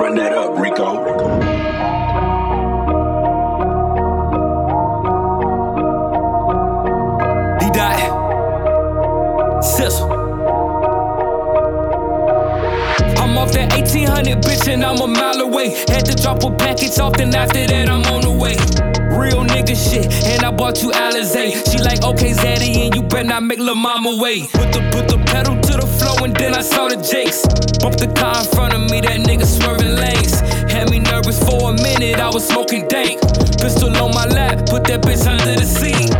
Run that up, Rico. D dot. Cizzle. I'm off that 1800 bitch and I'm a mile away. Had to drop a package off, then after that I'm on the way. Real nigga shit, and I bought you Alizé. She like, okay, Zaddy, and you better not make lil' mama wait. Put the, put the pedal to the floor, and then I saw the Jakes. Bump the car in front that nigga swerving lanes. Had me nervous for a minute, I was smoking dank. Pistol on my lap, put that bitch under the seat.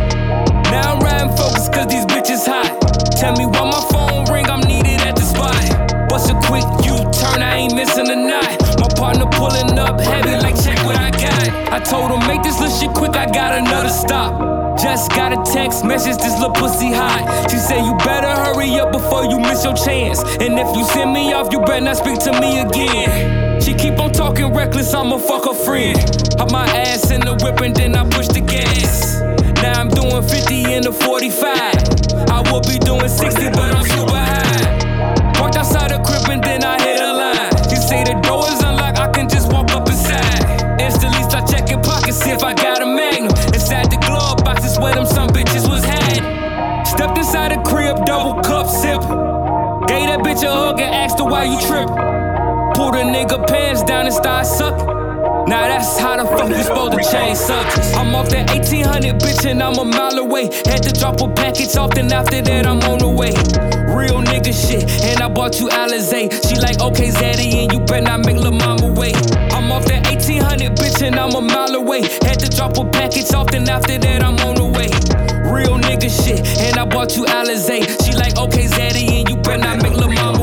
Now I'm riding focus cause these bitches hot. Tell me why my phone ring, I'm needed at the spot. Bust a quick U-turn, I ain't missing a knot. My partner pulling up heavy, like check what I got. I told him make this little shit quick, I got another stop. Just got a text message, this little pussy hot. She said you chance. And if you send me off, you better not speak to me again. She keep on talking reckless, I'ma fuck her friend. Hop my ass in the whip and then I push the gas. Now I'm doing 50 in the 45. I will be doing 60, but I'm super high. Parked outside the crib and then I hit a line. She say the door is unlocked, I can just walk up inside. Instantly start checking pockets, see if I got a magnum. Inside the glove box is where them why you trip. Pull the nigga pants down and start sucking. Now that's how the fuck you supposed to change subjects. I'm off that 1800 bitch and I'm a mile away. Had to drop a package off, then after that I'm on the way. Real nigga shit, and I bought you Alizé. She like, okay, Zaddy, and you better not make lil' mama wait. I'm off that 1800 bitch and I'm a mile away. Had to drop a package off, then after that I'm on the way. Real nigga shit, and I bought you Alizé. She like, okay, Zaddy, and you better not make lil' mama